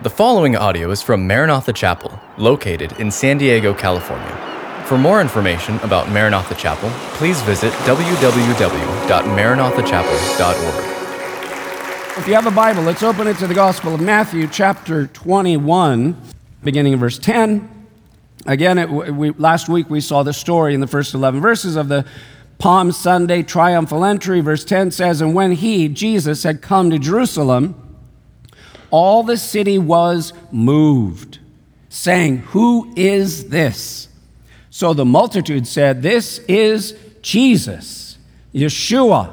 The following audio is from Maranatha Chapel, located in San Diego, California. For more information about Maranatha Chapel, please visit www.maranathachapel.org. If you have a Bible, let's open it to the Gospel of Matthew, chapter 21, beginning in verse 10. Again, it, we, last week we saw the story in the first 11 verses of the Palm Sunday triumphal entry. Verse 10 says, And when he, Jesus, had come to Jerusalem, all the city was moved, saying, Who is this? So the multitude said, This is Jesus, Yeshua,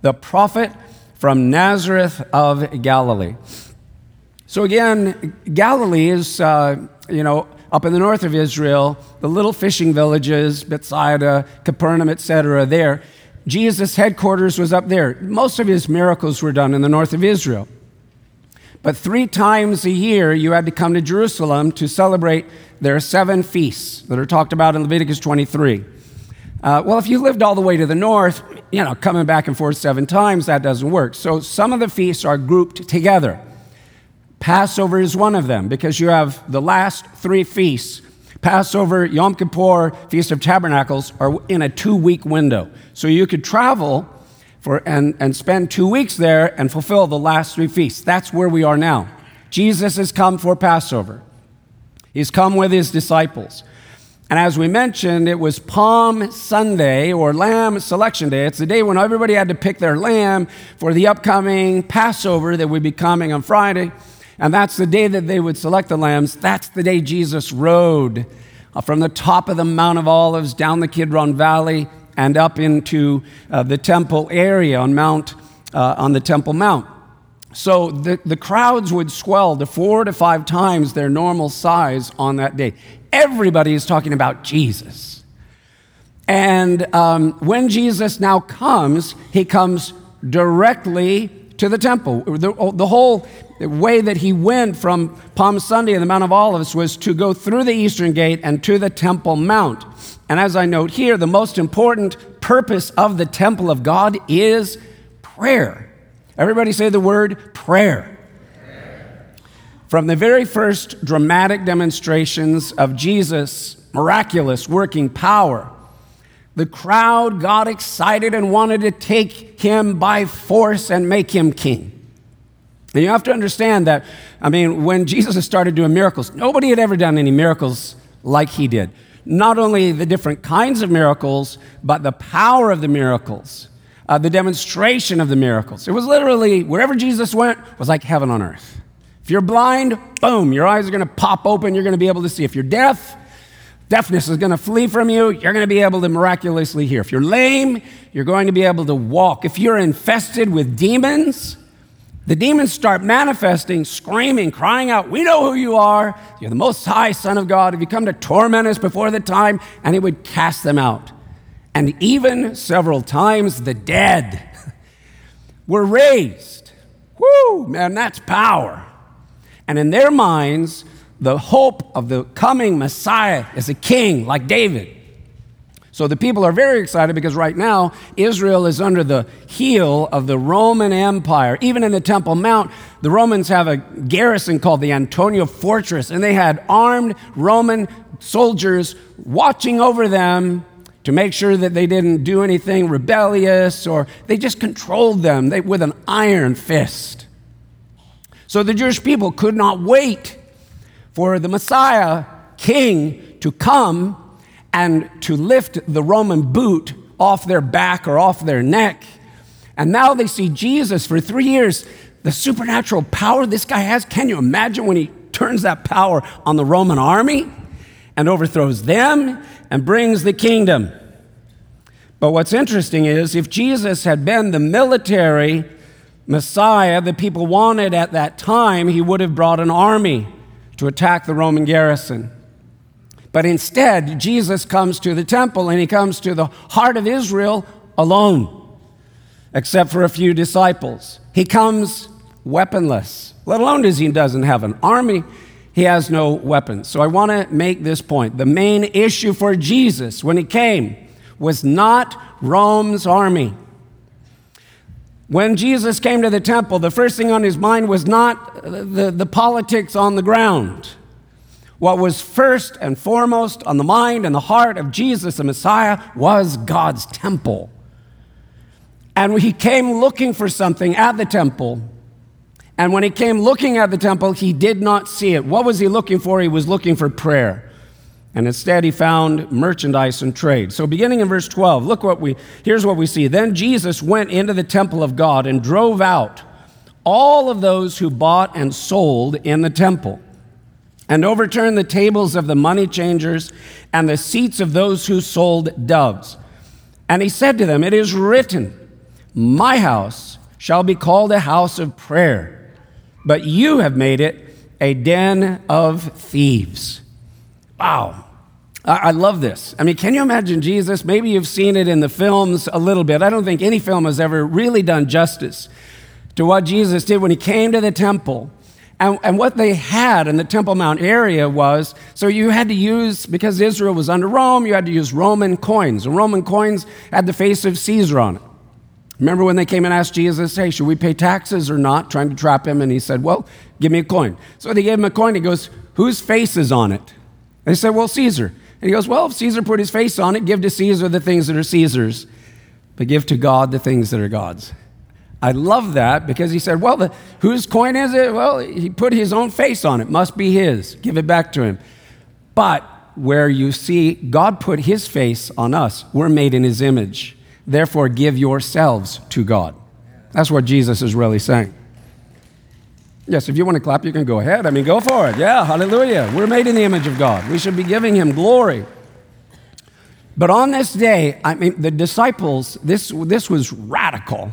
the prophet from Nazareth of Galilee. So again, Galilee is, uh, you know, up in the north of Israel, the little fishing villages, Bethsaida, Capernaum, etc. There, Jesus' headquarters was up there. Most of his miracles were done in the north of Israel. But three times a year, you had to come to Jerusalem to celebrate their seven feasts that are talked about in Leviticus 23. Uh, well, if you lived all the way to the north, you know, coming back and forth seven times, that doesn't work. So some of the feasts are grouped together. Passover is one of them because you have the last three feasts Passover, Yom Kippur, Feast of Tabernacles are in a two week window. So you could travel for, and, and spend two weeks there and fulfill the last three feasts. That's where we are now. Jesus has come for Passover, he's come with his disciples. And as we mentioned, it was Palm Sunday or Lamb Selection Day. It's the day when everybody had to pick their lamb for the upcoming Passover that would be coming on Friday. And that's the day that they would select the lambs. That's the day Jesus rode uh, from the top of the Mount of Olives down the Kidron Valley and up into uh, the temple area on Mount, uh, on the Temple Mount. So the, the crowds would swell to four to five times their normal size on that day. Everybody is talking about Jesus. And um, when Jesus now comes, he comes directly to the temple. The, oh, the whole way that he went from Palm Sunday and the Mount of Olives was to go through the eastern gate and to the Temple Mount. And as I note here, the most important purpose of the temple of God is prayer. Everybody say the word prayer. prayer. From the very first dramatic demonstrations of Jesus' miraculous working power, the crowd got excited and wanted to take him by force and make him king. And you have to understand that, I mean, when Jesus started doing miracles, nobody had ever done any miracles like he did not only the different kinds of miracles, but the power of the miracles, uh, the demonstration of the miracles. It was literally wherever Jesus went was like heaven on earth. If you're blind, boom, your eyes are going to pop open. You're going to be able to see. If you're deaf, deafness is going to flee from you. You're going to be able to miraculously hear. If you're lame, you're going to be able to walk. If you're infested with demons, the demons start manifesting, screaming, crying out, We know who you are. You're the most high Son of God. Have you come to torment us before the time? And he would cast them out. And even several times the dead were raised. Whoo, man, that's power. And in their minds, the hope of the coming Messiah is a king like David. So the people are very excited because right now Israel is under the heel of the Roman Empire. Even in the Temple Mount, the Romans have a garrison called the Antonia Fortress, and they had armed Roman soldiers watching over them to make sure that they didn't do anything rebellious or they just controlled them with an iron fist. So the Jewish people could not wait for the Messiah, king, to come and to lift the Roman boot off their back or off their neck. And now they see Jesus for three years. The supernatural power this guy has. Can you imagine when he turns that power on the Roman army and overthrows them and brings the kingdom? But what's interesting is if Jesus had been the military Messiah the people wanted at that time, he would have brought an army to attack the Roman garrison. But instead, Jesus comes to the temple and he comes to the heart of Israel alone, except for a few disciples. He comes weaponless, let alone does he doesn't have an army. He has no weapons. So I want to make this point. The main issue for Jesus when he came was not Rome's army. When Jesus came to the temple, the first thing on his mind was not the, the politics on the ground. What was first and foremost on the mind and the heart of Jesus, the Messiah, was God's temple. And he came looking for something at the temple. And when he came looking at the temple, he did not see it. What was he looking for? He was looking for prayer. And instead, he found merchandise and trade. So, beginning in verse 12, look what we, here's what we see. Then Jesus went into the temple of God and drove out all of those who bought and sold in the temple, and overturned the tables of the money changers and the seats of those who sold doves. And he said to them, It is written, My house shall be called a house of prayer, but you have made it a den of thieves. Wow. I love this. I mean, can you imagine Jesus? Maybe you've seen it in the films a little bit. I don't think any film has ever really done justice to what Jesus did when he came to the temple. And, and what they had in the Temple Mount area was so you had to use, because Israel was under Rome, you had to use Roman coins. And Roman coins had the face of Caesar on it. Remember when they came and asked Jesus, hey, should we pay taxes or not? Trying to trap him. And he said, well, give me a coin. So they gave him a coin. He goes, whose face is on it? They said, well, Caesar. And he goes, Well, if Caesar put his face on it, give to Caesar the things that are Caesar's, but give to God the things that are God's. I love that because he said, Well, the, whose coin is it? Well, he put his own face on it, must be his. Give it back to him. But where you see God put his face on us, we're made in his image. Therefore, give yourselves to God. That's what Jesus is really saying. Yes, if you want to clap, you can go ahead. I mean, go for it. Yeah, hallelujah. We're made in the image of God. We should be giving him glory. But on this day, I mean, the disciples, this, this was radical.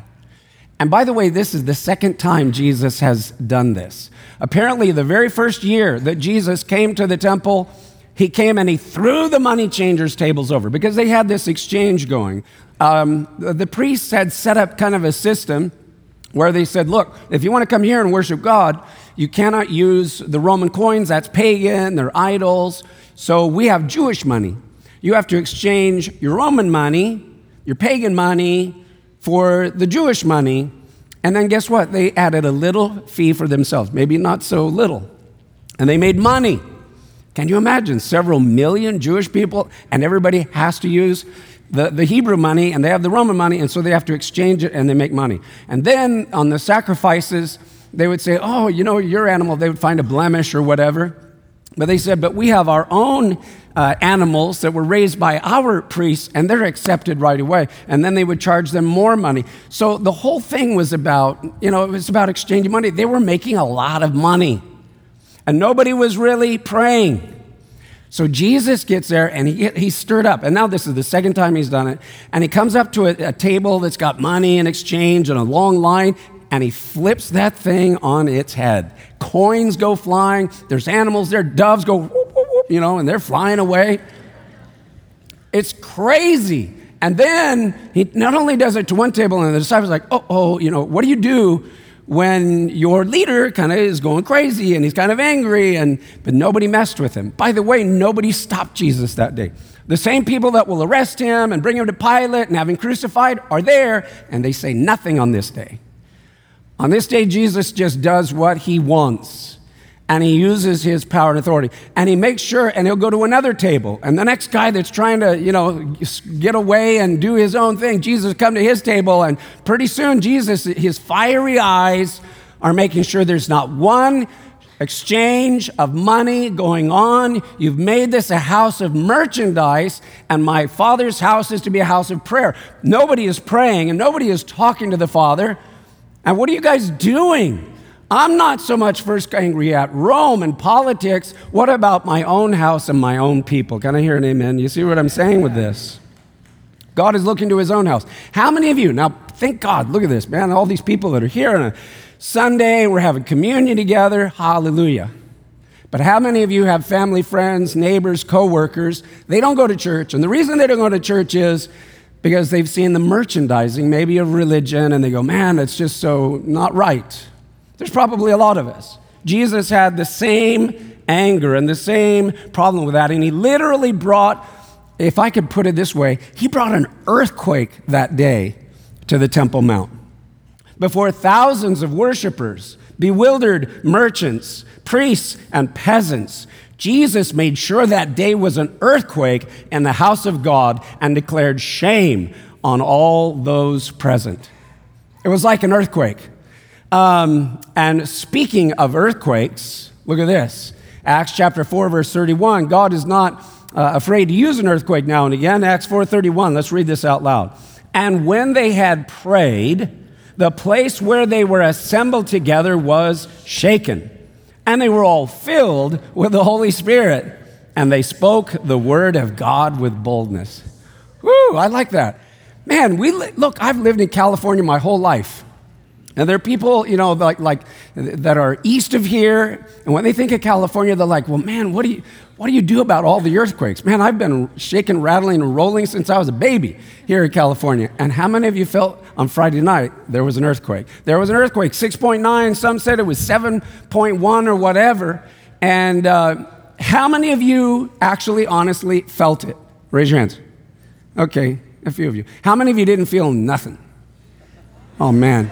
And by the way, this is the second time Jesus has done this. Apparently, the very first year that Jesus came to the temple, he came and he threw the money changers' tables over because they had this exchange going. Um, the, the priests had set up kind of a system where they said, look, if you want to come here and worship God, you cannot use the Roman coins, that's pagan, they're idols. So we have Jewish money. You have to exchange your Roman money, your pagan money, for the Jewish money. And then guess what? They added a little fee for themselves, maybe not so little. And they made money. Can you imagine? Several million Jewish people, and everybody has to use the, the Hebrew money and they have the Roman money, and so they have to exchange it and they make money. And then on the sacrifices, they would say, Oh, you know, your animal, they would find a blemish or whatever. But they said, But we have our own uh, animals that were raised by our priests, and they're accepted right away. And then they would charge them more money. So the whole thing was about, you know, it was about exchanging money. They were making a lot of money, and nobody was really praying. So Jesus gets there and he, he's stirred up. And now this is the second time he's done it. And he comes up to a, a table that's got money in exchange and a long line, and he flips that thing on its head. Coins go flying. There's animals there. Doves go, whoop, whoop, whoop, you know, and they're flying away. It's crazy. And then he not only does it to one table, and the disciples like, oh, oh, you know, what do you do when your leader kind of is going crazy and he's kind of angry and but nobody messed with him. By the way nobody stopped jesus that day. The same people that will arrest him and bring him to pilate and have him crucified are there and they say nothing on this day. On this day jesus just does what he wants and he uses his power and authority. And he makes sure and he'll go to another table. And the next guy that's trying to you know get away and do his own thing jesus come to his table. And pretty soon jesus his fiery eyes are making sure there's not one exchange of money going on. You've made this a house of merchandise and my father's house is to be a house of prayer. Nobody is praying and nobody is talking to the father. And what are you guys doing I'm not so much first angry at Rome and politics. What about my own house and my own people? Can I hear an amen? You see what I'm saying with this? God is looking to his own house. How many of you, now thank God, look at this, man, all these people that are here on a Sunday, we're having communion together, hallelujah. But how many of you have family, friends, neighbors, coworkers? They don't go to church. And the reason they don't go to church is because they've seen the merchandising, maybe of religion, and they go, man, it's just so not right. There's probably a lot of us. Jesus had the same anger and the same problem with that, and he literally brought, if I could put it this way, he brought an earthquake that day to the Temple Mount. before thousands of worshipers, bewildered merchants, priests, and peasants. Jesus made sure that day was an earthquake in the house of God and declared shame on all those present. It was like an earthquake. Um, and speaking of earthquakes, look at this Acts chapter 4, verse 31. God is not uh, afraid to use an earthquake now and again. Acts 4:31. Let's read this out loud. And when they had prayed, the place where they were assembled together was shaken, and they were all filled with the Holy Spirit, and they spoke the word of God with boldness. Woo, I like that. Man, we li- look, I've lived in California my whole life. And there are people, you know, like, like that are east of here, and when they think of California, they're like, "Well, man, what do you what do you do about all the earthquakes?" Man, I've been shaking, rattling, and rolling since I was a baby here in California. And how many of you felt on Friday night there was an earthquake? There was an earthquake, 6.9. Some said it was 7.1 or whatever. And uh, how many of you actually, honestly felt it? Raise your hands. Okay, a few of you. How many of you didn't feel nothing? Oh man.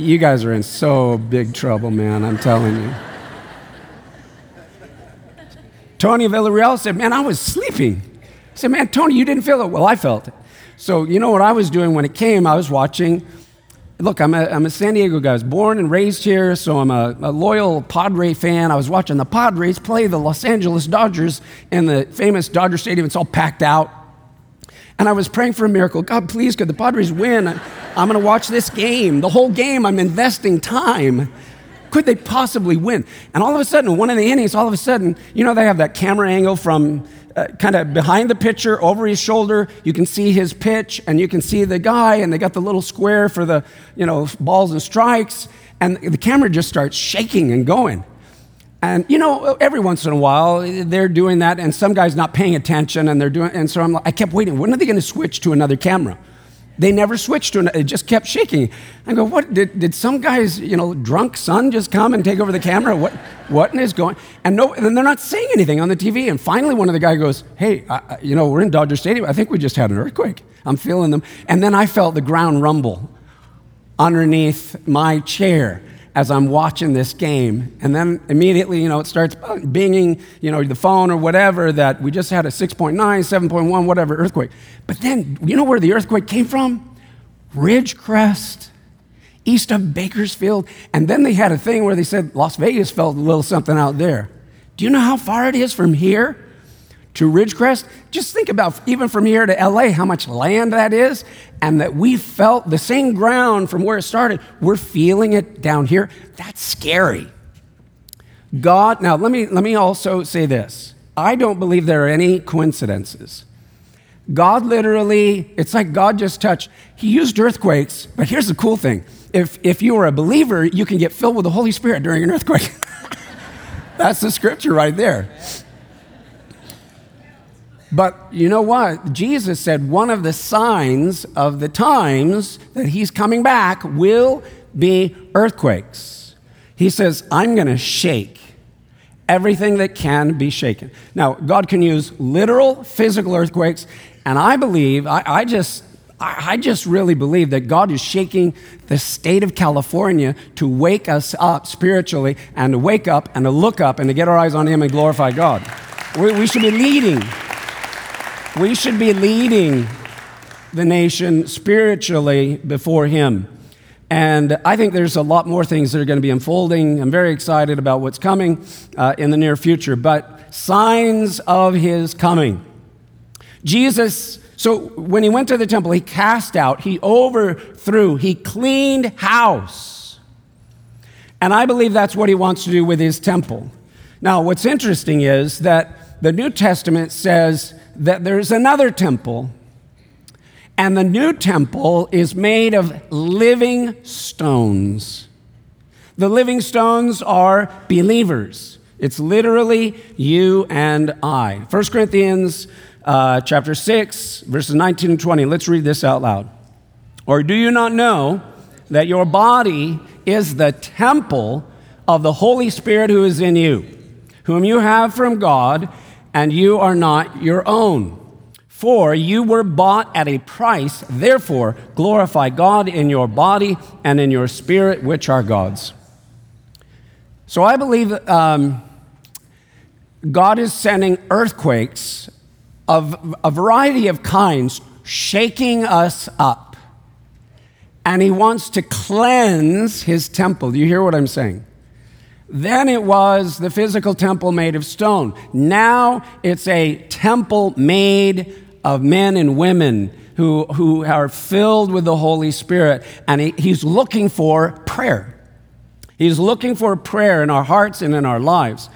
You guys are in so big trouble, man, I'm telling you. Tony Villarreal said, Man, I was sleeping. I said, Man, Tony, you didn't feel it. Well, I felt it. So, you know what I was doing when it came? I was watching. Look, I'm a, I'm a San Diego guy. I was born and raised here, so I'm a, a loyal Padre fan. I was watching the Padres play the Los Angeles Dodgers in the famous Dodger Stadium. It's all packed out. And I was praying for a miracle. God, please, could the Padres win? I'm going to watch this game. The whole game, I'm investing time. Could they possibly win? And all of a sudden, one of the innings, all of a sudden, you know, they have that camera angle from uh, kind of behind the pitcher, over his shoulder. You can see his pitch, and you can see the guy, and they got the little square for the, you know, balls and strikes. And the camera just starts shaking and going. And you know, every once in a while they're doing that, and some guy's not paying attention, and they're doing. And so I'm, like, I kept waiting. When are they going to switch to another camera? They never switched to another. It just kept shaking. I go, what? Did, did some guy's you know drunk son just come and take over the camera? What? What is going? And no, and they're not saying anything on the TV. And finally, one of the guy goes, Hey, I, you know, we're in Dodger Stadium. I think we just had an earthquake. I'm feeling them. And then I felt the ground rumble underneath my chair as I'm watching this game. And then immediately, you know, it starts binging, you know, the phone or whatever that we just had a 6.9, 7.1, whatever earthquake. But then, you know where the earthquake came from? Ridgecrest, east of Bakersfield. And then they had a thing where they said Las Vegas felt a little something out there. Do you know how far it is from here? To Ridgecrest, just think about even from here to LA, how much land that is, and that we felt the same ground from where it started. We're feeling it down here. That's scary. God, now let me, let me also say this I don't believe there are any coincidences. God literally, it's like God just touched. He used earthquakes, but here's the cool thing. If, if you are a believer, you can get filled with the Holy Spirit during an earthquake. That's the scripture right there. But you know what? Jesus said one of the signs of the times that he's coming back will be earthquakes. He says, I'm going to shake everything that can be shaken. Now, God can use literal physical earthquakes, and I believe, I, I just, I just really believe that God is shaking the state of California to wake us up spiritually and to wake up and to look up and to get our eyes on Him and glorify God. We, we should be leading we should be leading the nation spiritually before Him. And I think there's a lot more things that are going to be unfolding. I'm very excited about what's coming uh, in the near future, but signs of His coming. Jesus, so when He went to the temple, He cast out, He overthrew, He cleaned house. And I believe that's what He wants to do with His temple. Now, what's interesting is that the New Testament says that there's another temple, and the new temple is made of living stones. The living stones are believers. It's literally you and I. 1 Corinthians uh, chapter 6, verses 19 and 20. Let's read this out loud. Or do you not know that your body is the temple of the Holy Spirit who is in you, whom you have from God? And you are not your own. For you were bought at a price, therefore glorify God in your body and in your spirit, which are God's. So I believe um, God is sending earthquakes of a variety of kinds, shaking us up. And He wants to cleanse His temple. Do you hear what I'm saying? Then it was the physical temple made of stone. Now it's a temple made of men and women who, who are filled with the Holy Spirit. And he, he's looking for prayer. He's looking for prayer in our hearts and in our lives.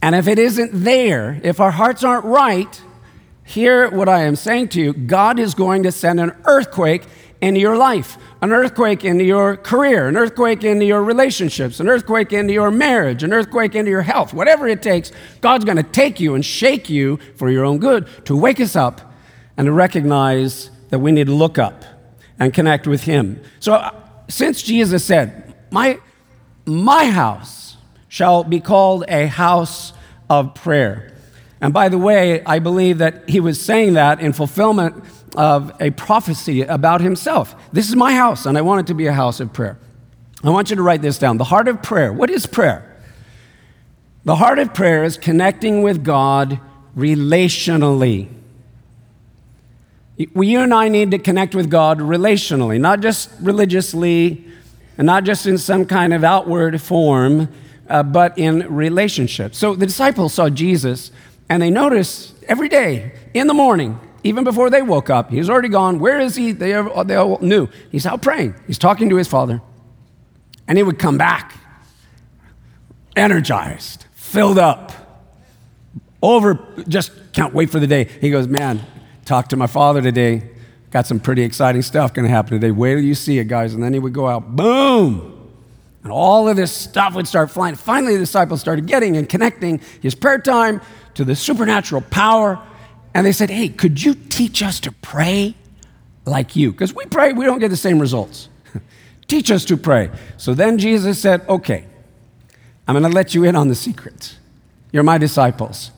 And if it isn't there, if our hearts aren't right, hear what I am saying to you God is going to send an earthquake into your life, an earthquake into your career, an earthquake into your relationships, an earthquake into your marriage, an earthquake into your health. Whatever it takes, God's going to take you and shake you for your own good to wake us up and to recognize that we need to look up and connect with Him. So, uh, since Jesus said, My, my house shall be called a house of prayer. And by the way, I believe that he was saying that in fulfillment of a prophecy about himself. This is my house, and I want it to be a house of prayer. I want you to write this down. The heart of prayer. What is prayer? The heart of prayer is connecting with God relationally. You and I need to connect with God relationally, not just religiously, and not just in some kind of outward form, uh, but in relationship. So the disciples saw Jesus, and they notice every day in the morning, even before they woke up, he was already gone. Where is he? They, they all knew. He's out praying, he's talking to his father. And he would come back energized, filled up, over, just can't wait for the day. He goes, Man, Talked to my father today. Got some pretty exciting stuff going to happen today. Wait till you see it, guys. And then he would go out, boom. And all of this stuff would start flying. Finally, the disciples started getting and connecting his prayer time to the supernatural power. And they said, Hey, could you teach us to pray like you? Because we pray, we don't get the same results. teach us to pray. So then Jesus said, Okay, I'm going to let you in on the secret. You're my disciples.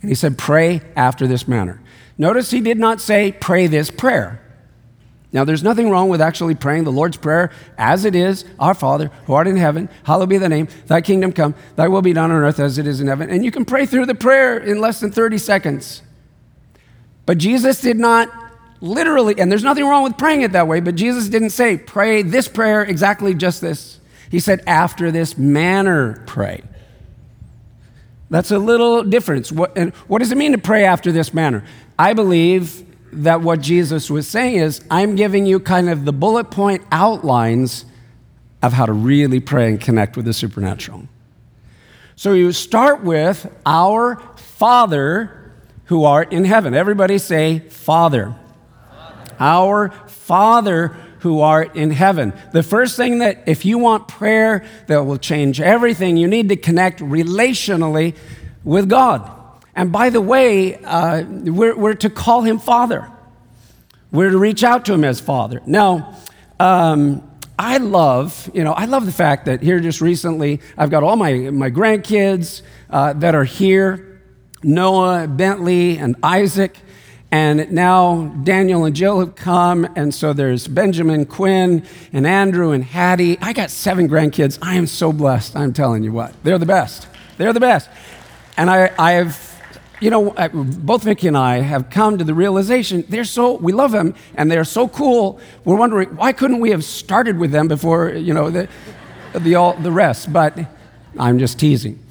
And he said, Pray after this manner. Notice he did not say, pray this prayer. Now, there's nothing wrong with actually praying the Lord's Prayer as it is Our Father, who art in heaven, hallowed be thy name, thy kingdom come, thy will be done on earth as it is in heaven. And you can pray through the prayer in less than 30 seconds. But Jesus did not literally, and there's nothing wrong with praying it that way, but Jesus didn't say, pray this prayer exactly just this. He said, after this manner, pray. That's a little difference. What, and what does it mean to pray after this manner? I believe that what Jesus was saying is, I'm giving you kind of the bullet point outlines of how to really pray and connect with the supernatural. So you start with our Father who art in heaven. Everybody say, Father. Father. Our Father who art in heaven. The first thing that, if you want prayer that will change everything, you need to connect relationally with God. And by the way, uh, we're, we're, to call him Father. We're to reach out to him as Father. Now, um, I love, you know, I love the fact that here just recently, I've got all my, my grandkids uh, that are here Noah, Bentley, and Isaac. And now Daniel and Jill have come, and so there's Benjamin, Quinn, and Andrew, and Hattie. I got seven grandkids. I am so blessed, I'm telling you what. They're the best. They're the best. And I, I have you know, uh, both Vicky and I have come to the realization they're so, we love them and they're so cool. We're wondering why couldn't we have started with them before, you know, the, the, all, the rest? But I'm just teasing.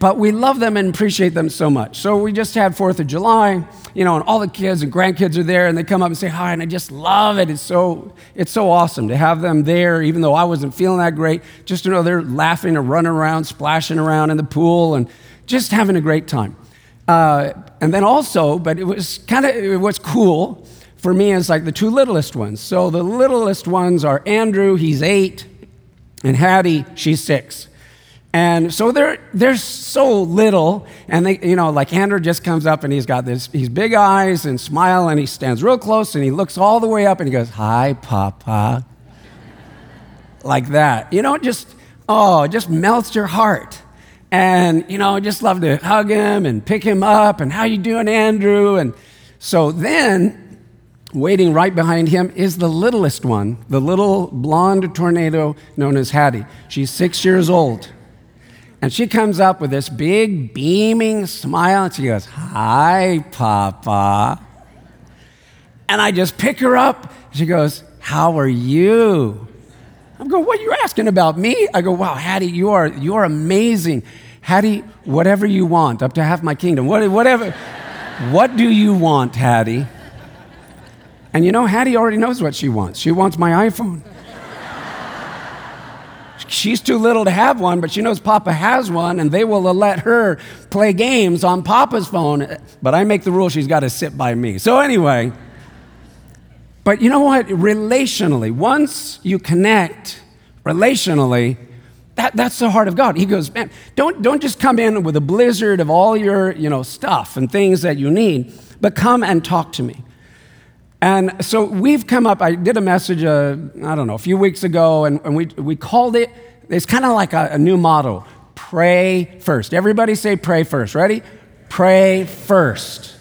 But we love them and appreciate them so much. So we just had 4th of July, you know, and all the kids and grandkids are there and they come up and say hi and I just love it. It's so, it's so awesome to have them there, even though I wasn't feeling that great, just to know they're laughing and running around, splashing around in the pool and just having a great time. Uh, and then also, but it was kind of what's cool for me is like the two littlest ones. So the littlest ones are Andrew, he's eight, and Hattie, she's six. And so they're, they're so little, and they, you know, like Andrew just comes up and he's got this, he's big eyes and smile, and he stands real close and he looks all the way up and he goes, Hi, Papa. like that. You know, just, oh, just melts your heart and you know just love to hug him and pick him up and how you doing andrew and So then, waiting right behind him is the littlest one, the little blonde tornado known as Hattie. She's six years old. And she comes up with this big, beaming smile, and she goes, Hi, Papa. And I just pick her up. She goes, How are you? I'm going, What are you asking about me? I go, Wow, Hattie, you are, you are amazing. Hattie, whatever you want, up to half my kingdom, what, whatever. what do you want, Hattie? And you know, Hattie already knows what she wants. She wants my iPhone. She's too little to have one, but she knows Papa has one, and they will let her play games on Papa's phone. But I make the rule she's got to sit by me. So, anyway, but you know what? Relationally, once you connect relationally, that, that's the heart of God. He goes, man, don't, don't just come in with a blizzard of all your you know, stuff and things that you need, but come and talk to me. And so we've come up, I did a message, uh, I don't know, a few weeks ago, and, and we, we called it, it's kind of like a, a new motto pray first. Everybody say pray first. Ready? Pray first.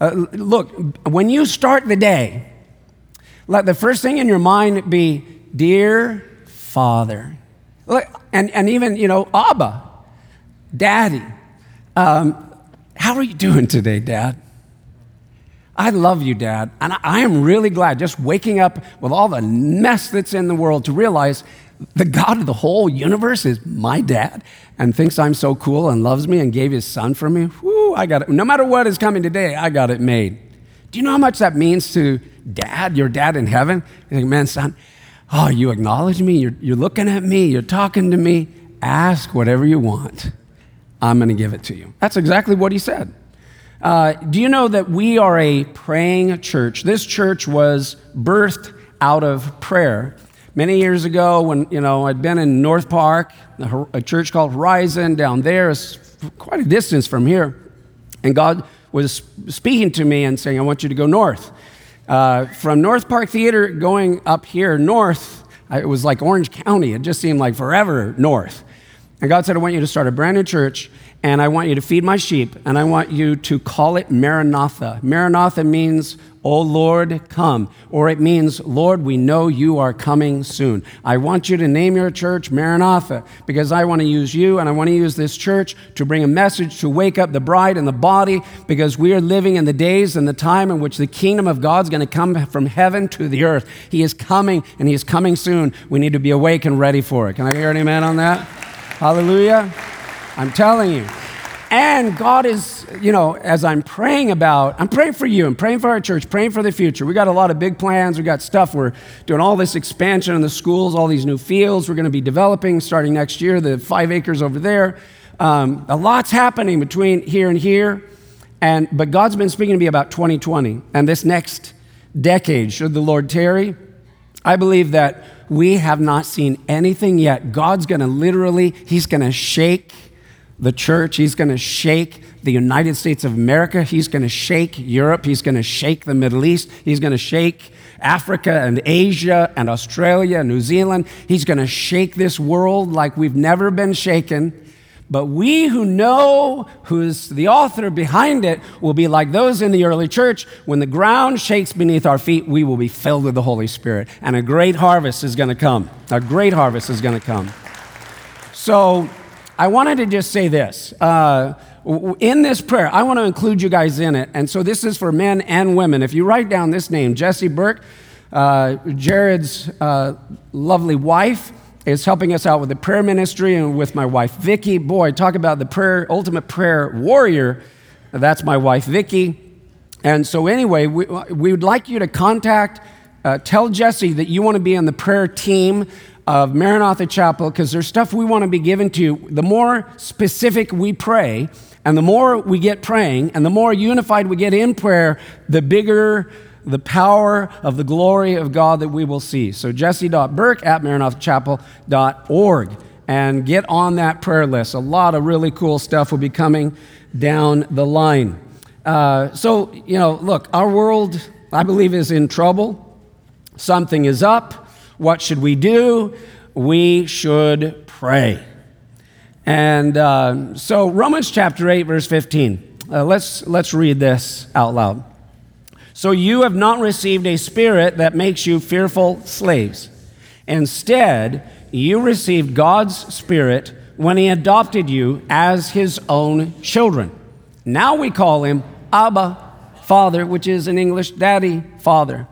Uh, look, when you start the day, let the first thing in your mind be, Dear Father. And, and even, you know, Abba, Daddy. Um, how are you doing today, Dad? I love you, Dad. And I am really glad just waking up with all the mess that's in the world to realize the God of the whole universe is my dad and thinks I'm so cool and loves me and gave his son for me. Whoo, I got it. No matter what is coming today, I got it made. Do you know how much that means to dad, your dad in heaven? You think, man, son, oh, you acknowledge me, you're, you're looking at me, you're talking to me. Ask whatever you want. I'm going to give it to you. That's exactly what he said. Uh, do you know that we are a praying church? This church was birthed out of prayer. Many years ago, when you know I'd been in North Park, a church called Horizon down there, quite a distance from here, and God was speaking to me and saying, "I want you to go north." Uh, from North Park Theater going up here north, it was like Orange County. It just seemed like forever north. And God said, "I want you to start a brand new church." And I want you to feed my sheep, and I want you to call it Maranatha. Maranatha means, O Lord, come, or it means, Lord, we know you are coming soon. I want you to name your church Maranatha because I want to use you and I want to use this church to bring a message to wake up the bride and the body because we are living in the days and the time in which the kingdom of God's going to come from heaven to the earth. He is coming and he is coming soon. We need to be awake and ready for it. Can I hear an amen on that? Hallelujah. I'm telling you. And God is, you know, as I'm praying about, I'm praying for you, I'm praying for our church, praying for the future. We got a lot of big plans. We got stuff. We're doing all this expansion in the schools, all these new fields we're going to be developing starting next year, the five acres over there. Um, a lot's happening between here and here. And, but God's been speaking to me about 2020 and this next decade, should the Lord tarry. I believe that we have not seen anything yet. God's going to literally, He's going to shake the church. He's going to shake the United States of America. He's going to shake Europe. He's going to shake the Middle East. He's going to shake Africa and Asia and Australia and New Zealand. He's going to shake this world like we've never been shaken. But we who know who's the author behind it will be like those in the early church. When the ground shakes beneath our feet, we will be filled with the Holy Spirit. And a great harvest is going to come. A great harvest is going to come. So, I wanted to just say this. Uh, in this prayer, I want to include you guys in it. And so this is for men and women. If you write down this name, Jesse Burke, uh, Jared's uh, lovely wife, is helping us out with the prayer ministry and with my wife, Vicki. Boy, talk about the prayer, ultimate prayer warrior. That's my wife, Vicki. And so, anyway, we, we would like you to contact, uh, tell Jesse that you want to be on the prayer team of Maranatha Chapel because there's stuff we want to be given to you. The more specific we pray, and the more we get praying, and the more unified we get in prayer, the bigger the power of the glory of God that we will see. So jesse.burke at maranathachapel.org and get on that prayer list. A lot of really cool stuff will be coming down the line. Uh, so, you know, look, our world, I believe, is in trouble. Something is up. What should we do? We should pray. And uh, so, Romans chapter 8, verse 15. Uh, let's, let's read this out loud. So you have not received a spirit that makes you fearful slaves. Instead, you received God's spirit when he adopted you as his own children. Now we call him Abba, Father, which is in English, Daddy, Father.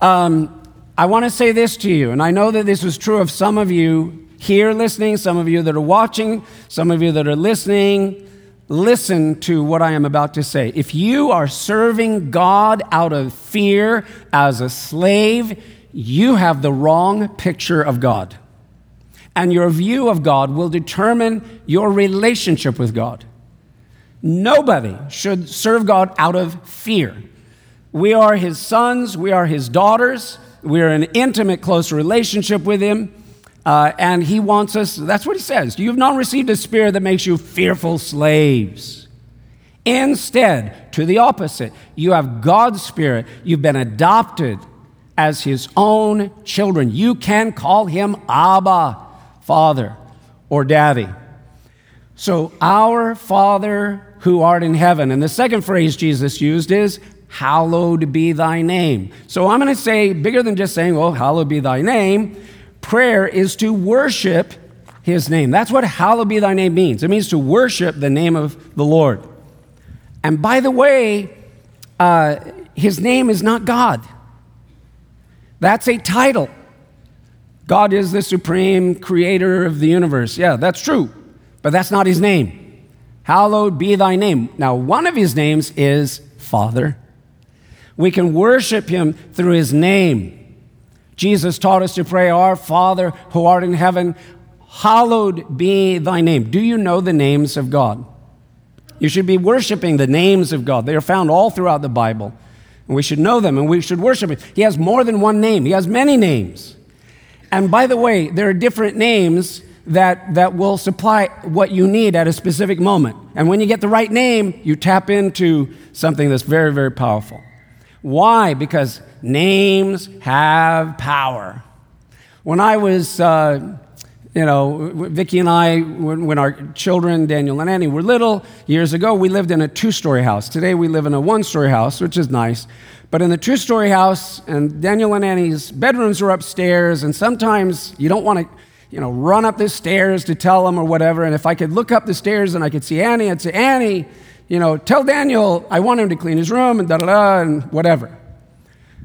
Um, I want to say this to you, and I know that this was true of some of you here listening, some of you that are watching, some of you that are listening listen to what I am about to say. If you are serving God out of fear as a slave, you have the wrong picture of God. And your view of God will determine your relationship with God. Nobody should serve God out of fear. We are His sons, we are His daughters, we are in an intimate, close relationship with Him. Uh, and he wants us, that's what he says. You have not received a spirit that makes you fearful slaves. Instead, to the opposite, you have God's spirit. You've been adopted as his own children. You can call him Abba, Father, or Daddy. So, our Father who art in heaven. And the second phrase Jesus used is, Hallowed be thy name. So, I'm going to say, bigger than just saying, Well, hallowed be thy name prayer is to worship his name. That's what hallowed be thy name means. It means to worship the name of the Lord. And by the way, uh, his name is not God, that's a title. God is the supreme creator of the universe. Yeah, that's true, but that's not his name. Hallowed be thy name. Now, one of his names is Father. We can worship him through his name. Jesus taught us to pray, Our Father who art in heaven, hallowed be thy name. Do you know the names of God? You should be worshiping the names of God. They are found all throughout the Bible. And we should know them and we should worship Him. He has more than one name, He has many names. And by the way, there are different names that, that will supply what you need at a specific moment. And when you get the right name, you tap into something that's very, very powerful. Why? Because names have power. When I was, uh, you know, Vicki and I, when, when, our children, Daniel and Annie, were little, years ago, we lived in a two story house. Today we live in a one story house, which is nice. But in the two story house, and Daniel and Annie's bedrooms are upstairs, and sometimes you don't want to, you know, run up the stairs to tell them or whatever. And if I could look up the stairs and I could see Annie, I'd say, Annie, you know, tell Daniel I want him to clean his room and da da da and whatever.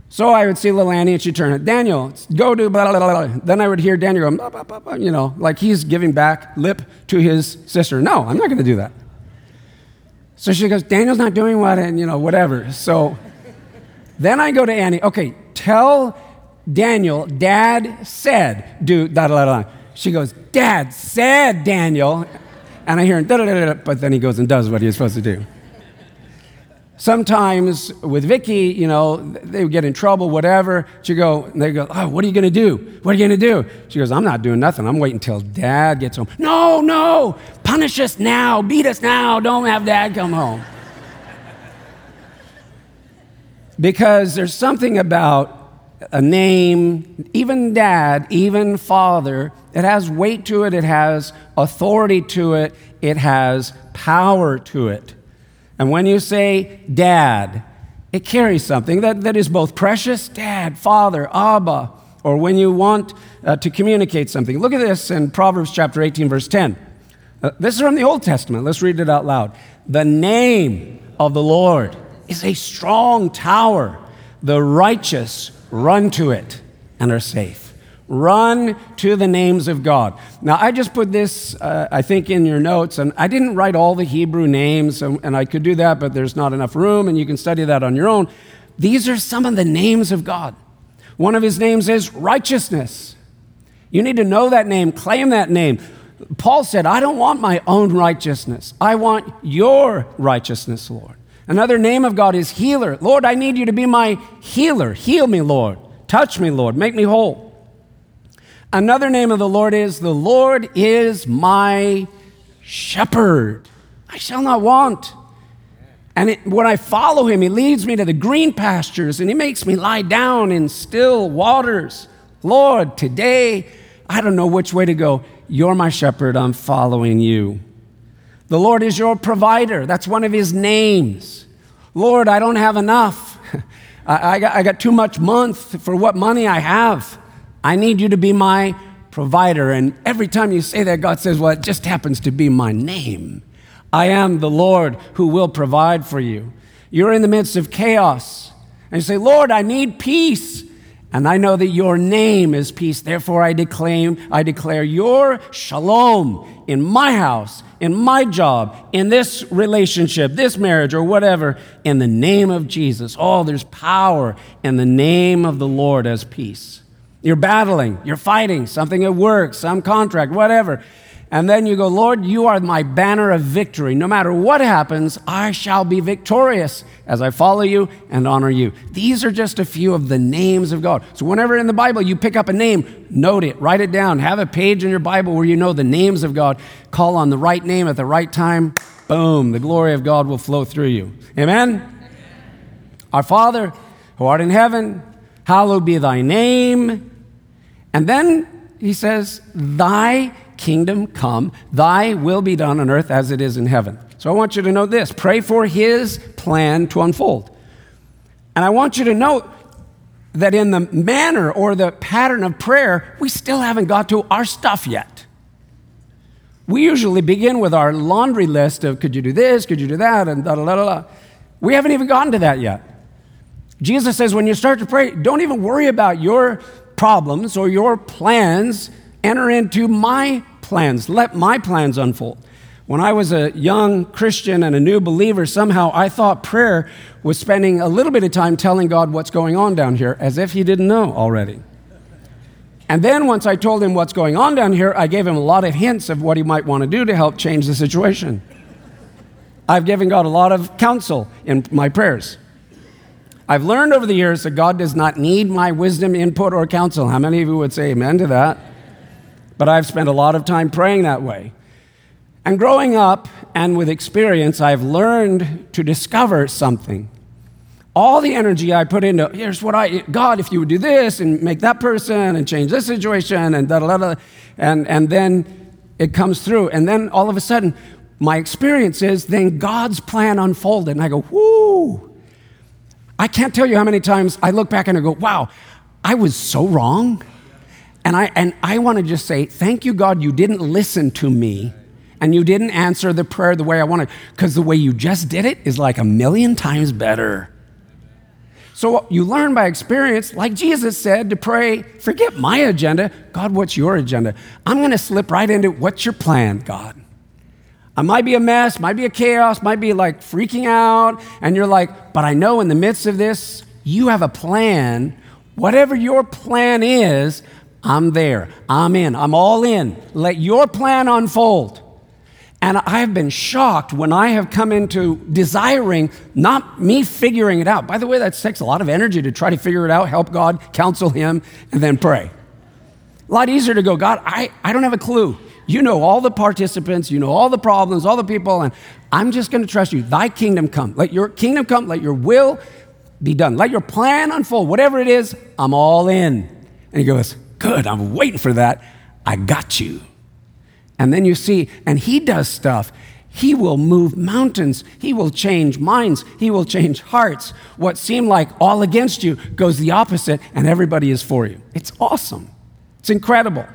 So I would see little Annie and she'd turn it, Daniel, go do blah, blah, blah. Then I would hear Daniel go, blah, blah, blah, you know, like he's giving back lip to his sister. No, I'm not going to do that. So she goes, Daniel's not doing what, and, you know, whatever. So then I go to Annie, okay, tell Daniel, Dad said, do da da da da. She goes, Dad said, Daniel. And I hear him, but then he goes and does what he's supposed to do. Sometimes with Vicky, you know, they would get in trouble, whatever. She go, they go, oh, what are you going to do? What are you going to do? She goes, I'm not doing nothing. I'm waiting until dad gets home. No, no, punish us now, beat us now. Don't have dad come home. because there's something about a name, even dad, even father, it has weight to it, it has authority to it, it has power to it. And when you say dad, it carries something that, that is both precious, dad, father, Abba, or when you want uh, to communicate something. Look at this in Proverbs chapter 18, verse 10. Uh, this is from the Old Testament. Let's read it out loud. The name of the Lord is a strong tower. The righteous run to it and are safe. Run to the names of God. Now, I just put this, uh, I think, in your notes, and I didn't write all the Hebrew names, and, and I could do that, but there's not enough room, and you can study that on your own. These are some of the names of God. One of his names is righteousness. You need to know that name, claim that name. Paul said, I don't want my own righteousness. I want your righteousness, Lord. Another name of God is healer. Lord, I need you to be my healer. Heal me, Lord. Touch me, Lord. Make me whole. Another name of the Lord is the Lord is my shepherd. I shall not want. And it, when I follow him, he leads me to the green pastures and he makes me lie down in still waters. Lord, today, I don't know which way to go. You're my shepherd. I'm following you. The Lord is your provider. That's one of his names. Lord, I don't have enough. I, I, got, I got too much month for what money I have. I need you to be my provider. And every time you say that, God says, Well, it just happens to be my name. I am the Lord who will provide for you. You're in the midst of chaos. And you say, Lord, I need peace. And I know that your name is peace. Therefore, I declaim, I declare your shalom in my house, in my job, in this relationship, this marriage, or whatever, in the name of Jesus. Oh, there's power in the name of the Lord as peace. You're battling, you're fighting something at work, some contract, whatever. And then you go, Lord, you are my banner of victory. No matter what happens, I shall be victorious as I follow you and honor you. These are just a few of the names of God. So, whenever in the Bible you pick up a name, note it, write it down, have a page in your Bible where you know the names of God. Call on the right name at the right time. Boom, the glory of God will flow through you. Amen? Amen. Our Father, who art in heaven, hallowed be thy name. And then he says, Thy kingdom come, thy will be done on earth as it is in heaven. So I want you to know this pray for his plan to unfold. And I want you to note that in the manner or the pattern of prayer, we still haven't got to our stuff yet. We usually begin with our laundry list of could you do this, could you do that, and da da da da. We haven't even gotten to that yet. Jesus says when you start to pray, don't even worry about your problems or your plans. Enter into my plans. Let my plans unfold. When I was a young Christian and a new believer, somehow I thought prayer was spending a little bit of time telling God what's going on down here, as if He didn't know already. And then once I told Him what's going on down here, I gave Him a lot of hints of what He might want to do to help change the situation. I've given God a lot of counsel in my prayers. I've learned over the years that God does not need my wisdom, input, or counsel. How many of you would say amen to that? but I've spent a lot of time praying that way. And growing up and with experience, I've learned to discover something. All the energy I put into, here's what I, God, if you would do this and make that person and change this situation and da da da, and, and then it comes through. And then all of a sudden, my experience is then God's plan unfolded. And I go, whoo. I can't tell you how many times I look back and I go, wow, I was so wrong. And I, and I want to just say, thank you, God, you didn't listen to me and you didn't answer the prayer the way I wanted, because the way you just did it is like a million times better. So you learn by experience, like Jesus said, to pray, forget my agenda. God, what's your agenda? I'm going to slip right into what's your plan, God? I might be a mess, might be a chaos, might be like freaking out, and you're like, but I know in the midst of this, you have a plan. Whatever your plan is, I'm there. I'm in. I'm all in. Let your plan unfold. And I have been shocked when I have come into desiring, not me figuring it out. By the way, that takes a lot of energy to try to figure it out, help God, counsel Him, and then pray. A lot easier to go, God, I, I don't have a clue. You know all the participants, you know all the problems, all the people, and I'm just going to trust you. Thy kingdom come. Let your kingdom come. Let your will be done. Let your plan unfold. Whatever it is, I'm all in. And he goes, Good, I'm waiting for that. I got you. And then you see, and he does stuff. He will move mountains. He will change minds. He will change hearts. What seemed like all against you goes the opposite, and everybody is for you. It's awesome. It's incredible.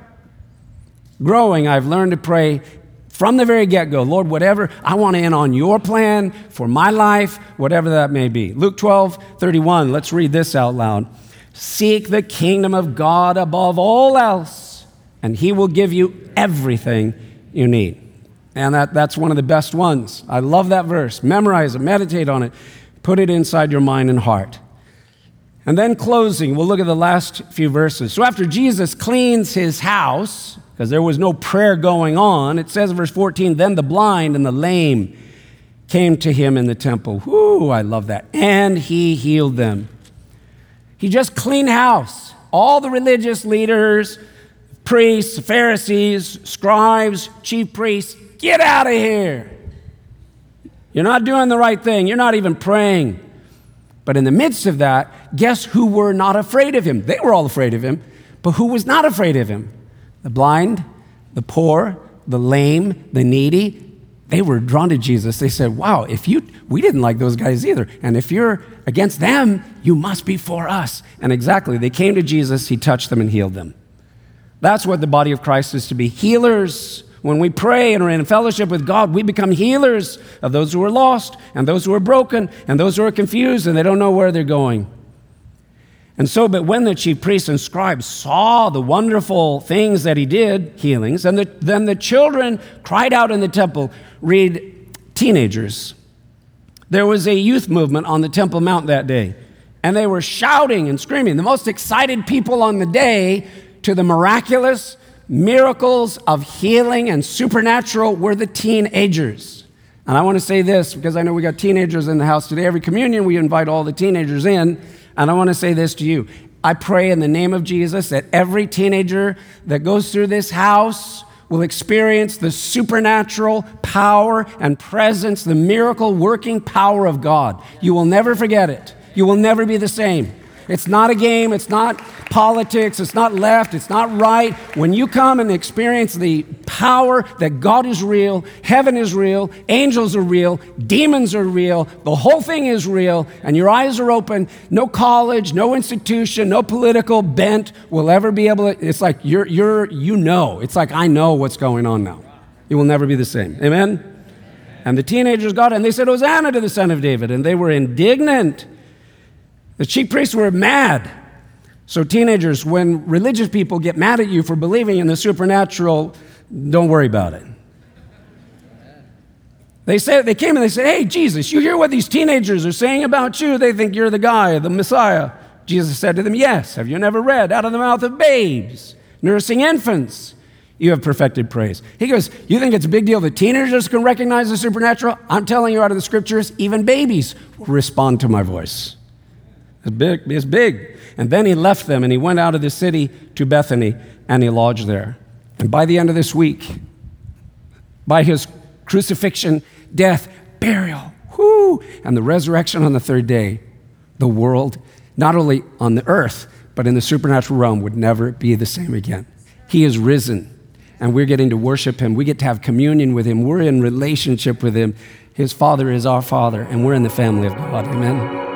Growing, I've learned to pray from the very get go Lord, whatever, I want to in on your plan for my life, whatever that may be. Luke 12, 31. Let's read this out loud. Seek the kingdom of God above all else, and He will give you everything you need. And that, that's one of the best ones. I love that verse. Memorize it, meditate on it, put it inside your mind and heart. And then closing, we'll look at the last few verses. So after Jesus cleans his house, because there was no prayer going on, it says in verse 14, then the blind and the lame came to him in the temple. Whoo, I love that. And he healed them. He just cleaned house. All the religious leaders, priests, Pharisees, scribes, chief priests, get out of here. You're not doing the right thing. You're not even praying. But in the midst of that, guess who were not afraid of him? They were all afraid of him, but who was not afraid of him? The blind, the poor, the lame, the needy. they were drawn to Jesus. They said, Wow, if you, we didn't like those guys either. And if you're against them, you must be for us. And exactly, they came to Jesus, he touched them and healed them. That's what the body of Christ is to be healers. When we pray and are in fellowship with God, we become healers of those who are lost and those who are broken and those who are confused and they don't know where they're going. And so, but when the chief priests and scribes saw the wonderful things that he did, healings, and the, then the children cried out in the temple, read teenagers. There was a youth movement on the Temple Mount that day, and they were shouting and screaming. The most excited people on the day to the miraculous miracles of healing and supernatural were the teenagers. And I want to say this because I know we got teenagers in the house today. Every communion, we invite all the teenagers in. And I want to say this to you. I pray in the name of Jesus that every teenager that goes through this house will experience the supernatural power and presence, the miracle working power of God. You will never forget it. You will never be the same. It's not a game, it's not politics, it's not left, it's not right. When you come and experience the power that God is real, heaven is real, angels are real, demons are real, the whole thing is real, and your eyes are open, no college, no institution, no political bent will ever be able to. It's like you're, you're, you know. It's like I know what's going on now. It will never be the same. Amen? And the teenagers got it, and they said, Hosanna to the Son of David. And they were indignant. The chief priests were mad. So, teenagers, when religious people get mad at you for believing in the supernatural, don't worry about it. They said they came and they said, "Hey, Jesus, you hear what these teenagers are saying about you? They think you're the guy, the Messiah." Jesus said to them, "Yes. Have you never read out of the mouth of babes, nursing infants, you have perfected praise?" He goes, "You think it's a big deal that teenagers can recognize the supernatural? I'm telling you out of the scriptures, even babies respond to my voice." It's big. It's big. And then he left them and he went out of the city to Bethany and he lodged there. And by the end of this week, by his crucifixion, death, burial, whoo, and the resurrection on the third day, the world, not only on the earth, but in the supernatural realm, would never be the same again. He is risen, and we're getting to worship him. We get to have communion with him. We're in relationship with him. His Father is our Father, and we're in the family of God. Amen.